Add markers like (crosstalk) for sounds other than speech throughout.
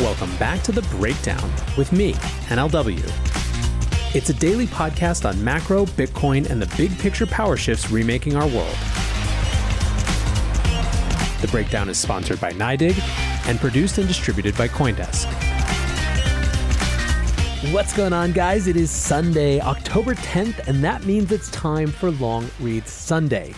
Welcome back to The Breakdown with me, NLW. It's a daily podcast on macro, Bitcoin, and the big picture power shifts remaking our world. The Breakdown is sponsored by NYDIG and produced and distributed by Coindesk. What's going on, guys? It is Sunday, October 10th, and that means it's time for Long Read Sunday.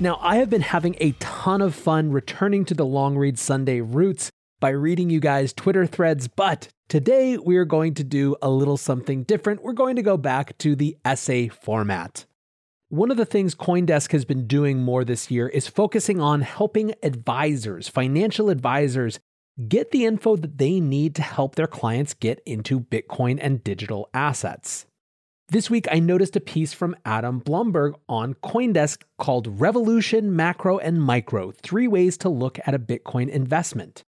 Now, I have been having a ton of fun returning to the Long Read Sunday roots by reading you guys' Twitter threads, but today we are going to do a little something different. We're going to go back to the essay format. One of the things Coindesk has been doing more this year is focusing on helping advisors, financial advisors, get the info that they need to help their clients get into Bitcoin and digital assets. This week, I noticed a piece from Adam Blumberg on Coindesk called Revolution, Macro, and Micro Three Ways to Look at a Bitcoin Investment.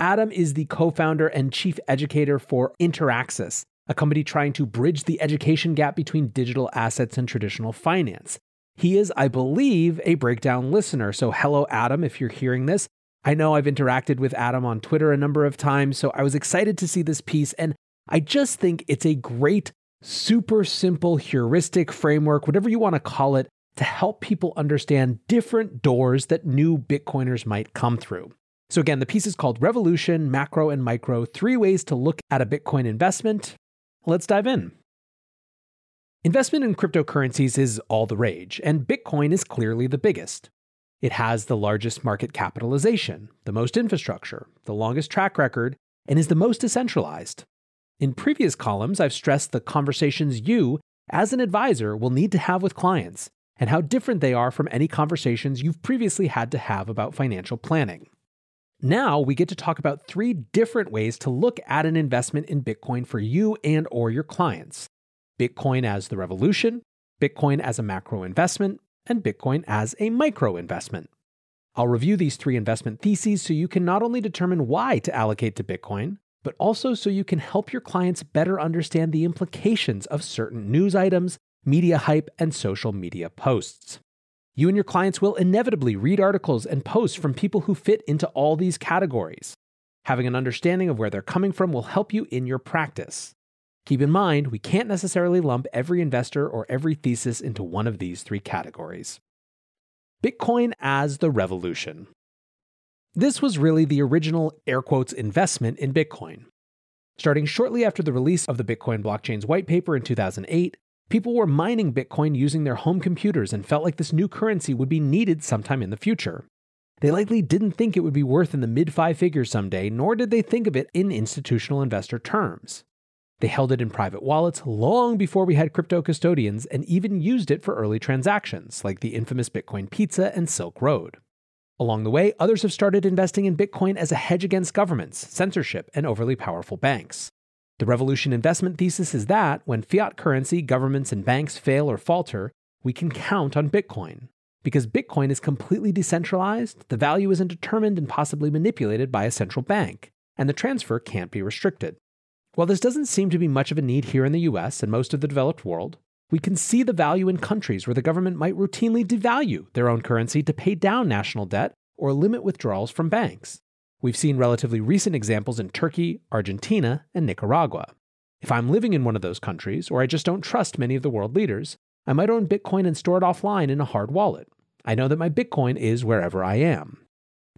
Adam is the co founder and chief educator for Interaxis, a company trying to bridge the education gap between digital assets and traditional finance. He is, I believe, a breakdown listener. So, hello, Adam, if you're hearing this. I know I've interacted with Adam on Twitter a number of times, so I was excited to see this piece. And I just think it's a great, super simple heuristic framework, whatever you want to call it, to help people understand different doors that new Bitcoiners might come through. So, again, the piece is called Revolution, Macro, and Micro Three Ways to Look at a Bitcoin Investment. Let's dive in. Investment in cryptocurrencies is all the rage, and Bitcoin is clearly the biggest. It has the largest market capitalization, the most infrastructure, the longest track record, and is the most decentralized. In previous columns, I've stressed the conversations you, as an advisor, will need to have with clients, and how different they are from any conversations you've previously had to have about financial planning. Now we get to talk about three different ways to look at an investment in Bitcoin for you and or your clients. Bitcoin as the revolution, Bitcoin as a macro investment, and Bitcoin as a micro investment. I'll review these three investment theses so you can not only determine why to allocate to Bitcoin, but also so you can help your clients better understand the implications of certain news items, media hype, and social media posts. You and your clients will inevitably read articles and posts from people who fit into all these categories. Having an understanding of where they're coming from will help you in your practice. Keep in mind, we can't necessarily lump every investor or every thesis into one of these three categories. Bitcoin as the revolution. This was really the original air quotes investment in Bitcoin. Starting shortly after the release of the Bitcoin blockchain's white paper in 2008, People were mining Bitcoin using their home computers and felt like this new currency would be needed sometime in the future. They likely didn't think it would be worth in the mid five figures someday, nor did they think of it in institutional investor terms. They held it in private wallets long before we had crypto custodians and even used it for early transactions, like the infamous Bitcoin Pizza and Silk Road. Along the way, others have started investing in Bitcoin as a hedge against governments, censorship, and overly powerful banks. The revolution investment thesis is that when fiat currency, governments, and banks fail or falter, we can count on Bitcoin. Because Bitcoin is completely decentralized, the value isn't determined and possibly manipulated by a central bank, and the transfer can't be restricted. While this doesn't seem to be much of a need here in the US and most of the developed world, we can see the value in countries where the government might routinely devalue their own currency to pay down national debt or limit withdrawals from banks. We've seen relatively recent examples in Turkey, Argentina, and Nicaragua. If I'm living in one of those countries, or I just don't trust many of the world leaders, I might own Bitcoin and store it offline in a hard wallet. I know that my Bitcoin is wherever I am.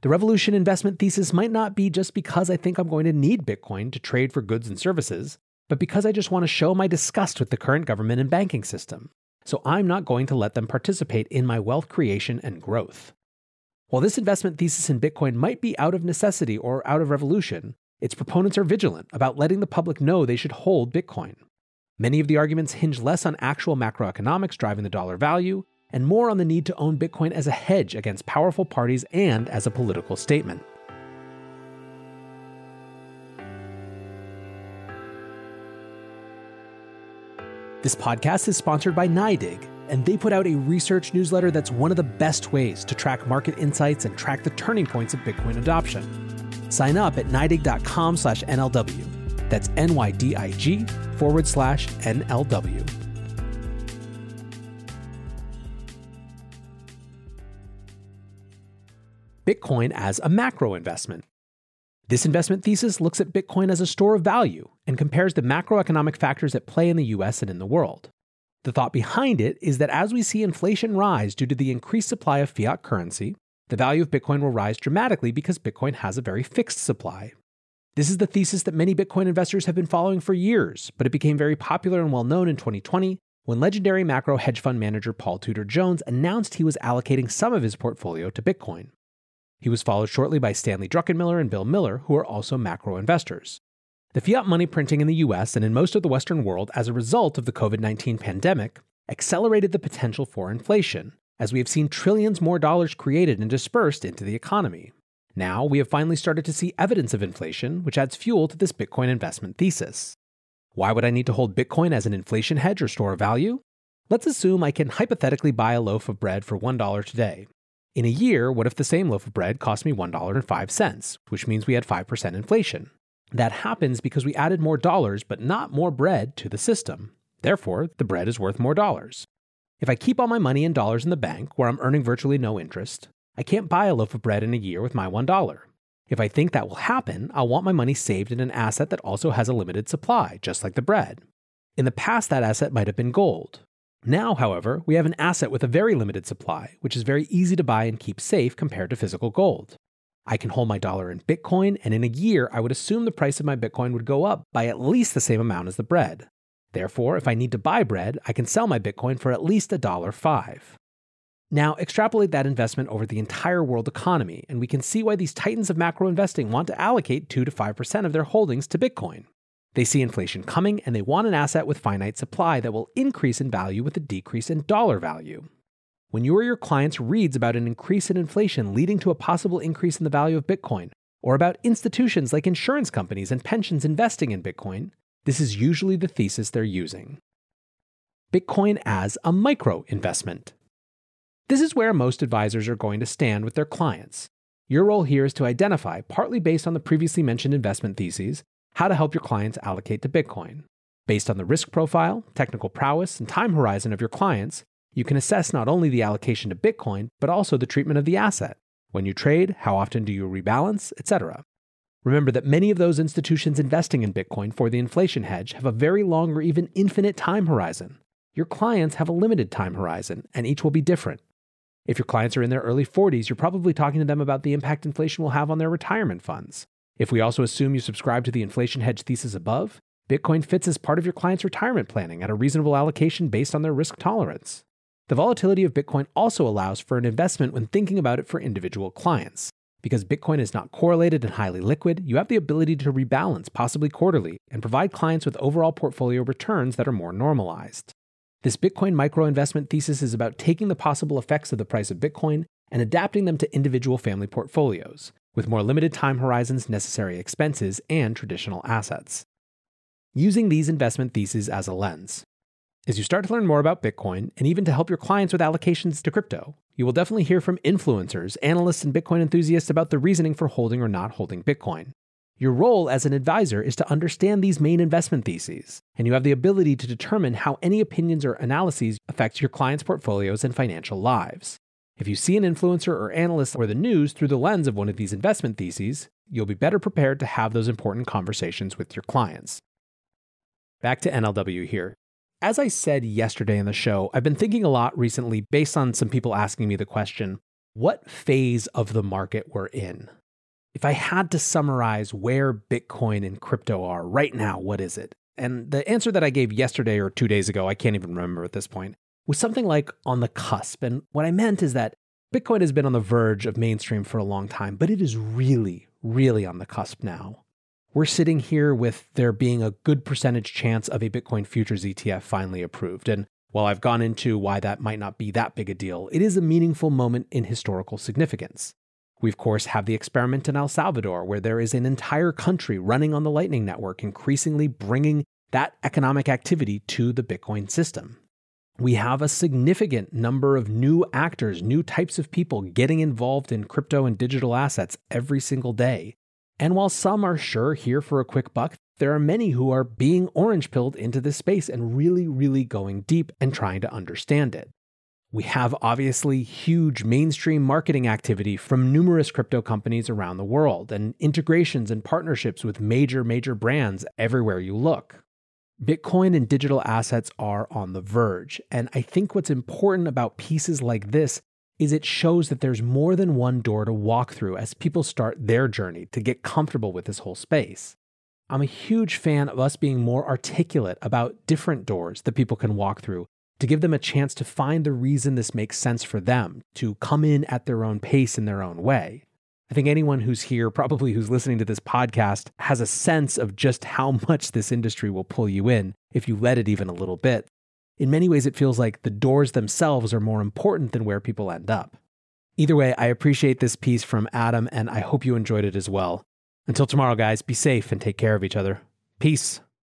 The revolution investment thesis might not be just because I think I'm going to need Bitcoin to trade for goods and services, but because I just want to show my disgust with the current government and banking system. So I'm not going to let them participate in my wealth creation and growth. While this investment thesis in Bitcoin might be out of necessity or out of revolution, its proponents are vigilant about letting the public know they should hold Bitcoin. Many of the arguments hinge less on actual macroeconomics driving the dollar value and more on the need to own Bitcoin as a hedge against powerful parties and as a political statement. This podcast is sponsored by NYDIG and they put out a research newsletter that's one of the best ways to track market insights and track the turning points of Bitcoin adoption. Sign up at NYDIG.com slash NLW. That's N-Y-D-I-G forward slash NLW. Bitcoin as a macro investment. This investment thesis looks at Bitcoin as a store of value and compares the macroeconomic factors at play in the US and in the world. The thought behind it is that as we see inflation rise due to the increased supply of fiat currency, the value of Bitcoin will rise dramatically because Bitcoin has a very fixed supply. This is the thesis that many Bitcoin investors have been following for years, but it became very popular and well known in 2020 when legendary macro hedge fund manager Paul Tudor Jones announced he was allocating some of his portfolio to Bitcoin. He was followed shortly by Stanley Druckenmiller and Bill Miller, who are also macro investors. The fiat money printing in the US and in most of the Western world as a result of the COVID 19 pandemic accelerated the potential for inflation, as we have seen trillions more dollars created and dispersed into the economy. Now, we have finally started to see evidence of inflation, which adds fuel to this Bitcoin investment thesis. Why would I need to hold Bitcoin as an inflation hedge or store of value? Let's assume I can hypothetically buy a loaf of bread for $1 today. In a year, what if the same loaf of bread cost me $1.05, which means we had 5% inflation? That happens because we added more dollars, but not more bread to the system. Therefore, the bread is worth more dollars. If I keep all my money in dollars in the bank, where I'm earning virtually no interest, I can't buy a loaf of bread in a year with my $1. If I think that will happen, I'll want my money saved in an asset that also has a limited supply, just like the bread. In the past, that asset might have been gold. Now, however, we have an asset with a very limited supply, which is very easy to buy and keep safe compared to physical gold. I can hold my dollar in Bitcoin, and in a year, I would assume the price of my Bitcoin would go up by at least the same amount as the bread. Therefore, if I need to buy bread, I can sell my Bitcoin for at least $1.05. Now, extrapolate that investment over the entire world economy, and we can see why these titans of macro investing want to allocate 2 to 5% of their holdings to Bitcoin. They see inflation coming, and they want an asset with finite supply that will increase in value with a decrease in dollar value. When you or your clients reads about an increase in inflation leading to a possible increase in the value of Bitcoin, or about institutions like insurance companies and pensions investing in Bitcoin, this is usually the thesis they're using. Bitcoin as a micro investment. This is where most advisors are going to stand with their clients. Your role here is to identify, partly based on the previously mentioned investment theses, how to help your clients allocate to Bitcoin. Based on the risk profile, technical prowess, and time horizon of your clients, you can assess not only the allocation to Bitcoin, but also the treatment of the asset. When you trade, how often do you rebalance, etc. Remember that many of those institutions investing in Bitcoin for the inflation hedge have a very long or even infinite time horizon. Your clients have a limited time horizon, and each will be different. If your clients are in their early 40s, you're probably talking to them about the impact inflation will have on their retirement funds. If we also assume you subscribe to the inflation hedge thesis above, Bitcoin fits as part of your client's retirement planning at a reasonable allocation based on their risk tolerance. The volatility of Bitcoin also allows for an investment when thinking about it for individual clients. Because Bitcoin is not correlated and highly liquid, you have the ability to rebalance, possibly quarterly, and provide clients with overall portfolio returns that are more normalized. This Bitcoin micro investment thesis is about taking the possible effects of the price of Bitcoin and adapting them to individual family portfolios, with more limited time horizons, necessary expenses, and traditional assets. Using these investment theses as a lens. As you start to learn more about Bitcoin, and even to help your clients with allocations to crypto, you will definitely hear from influencers, analysts, and Bitcoin enthusiasts about the reasoning for holding or not holding Bitcoin. Your role as an advisor is to understand these main investment theses, and you have the ability to determine how any opinions or analyses affect your clients' portfolios and financial lives. If you see an influencer or analyst or the news through the lens of one of these investment theses, you'll be better prepared to have those important conversations with your clients. Back to NLW here. As I said yesterday in the show, I've been thinking a lot recently based on some people asking me the question what phase of the market we're in? If I had to summarize where Bitcoin and crypto are right now, what is it? And the answer that I gave yesterday or two days ago, I can't even remember at this point, was something like on the cusp. And what I meant is that Bitcoin has been on the verge of mainstream for a long time, but it is really, really on the cusp now we're sitting here with there being a good percentage chance of a Bitcoin futures ETF finally approved. And while I've gone into why that might not be that big a deal, it is a meaningful moment in historical significance. We, of course, have the experiment in El Salvador, where there is an entire country running on the Lightning Network, increasingly bringing that economic activity to the Bitcoin system. We have a significant number of new actors, new types of people getting involved in crypto and digital assets every single day. And while some are sure here for a quick buck, there are many who are being orange pilled into this space and really, really going deep and trying to understand it. We have obviously huge mainstream marketing activity from numerous crypto companies around the world and integrations and partnerships with major, major brands everywhere you look. Bitcoin and digital assets are on the verge. And I think what's important about pieces like this is it shows that there's more than one door to walk through as people start their journey to get comfortable with this whole space. I'm a huge fan of us being more articulate about different doors that people can walk through to give them a chance to find the reason this makes sense for them, to come in at their own pace in their own way. I think anyone who's here, probably who's listening to this podcast, has a sense of just how (laughs) much this industry will pull you in if you let it even a little bit. In many ways, it feels like the doors themselves are more important than where people end up. Either way, I appreciate this piece from Adam, and I hope you enjoyed it as well. Until tomorrow, guys, be safe and take care of each other. Peace.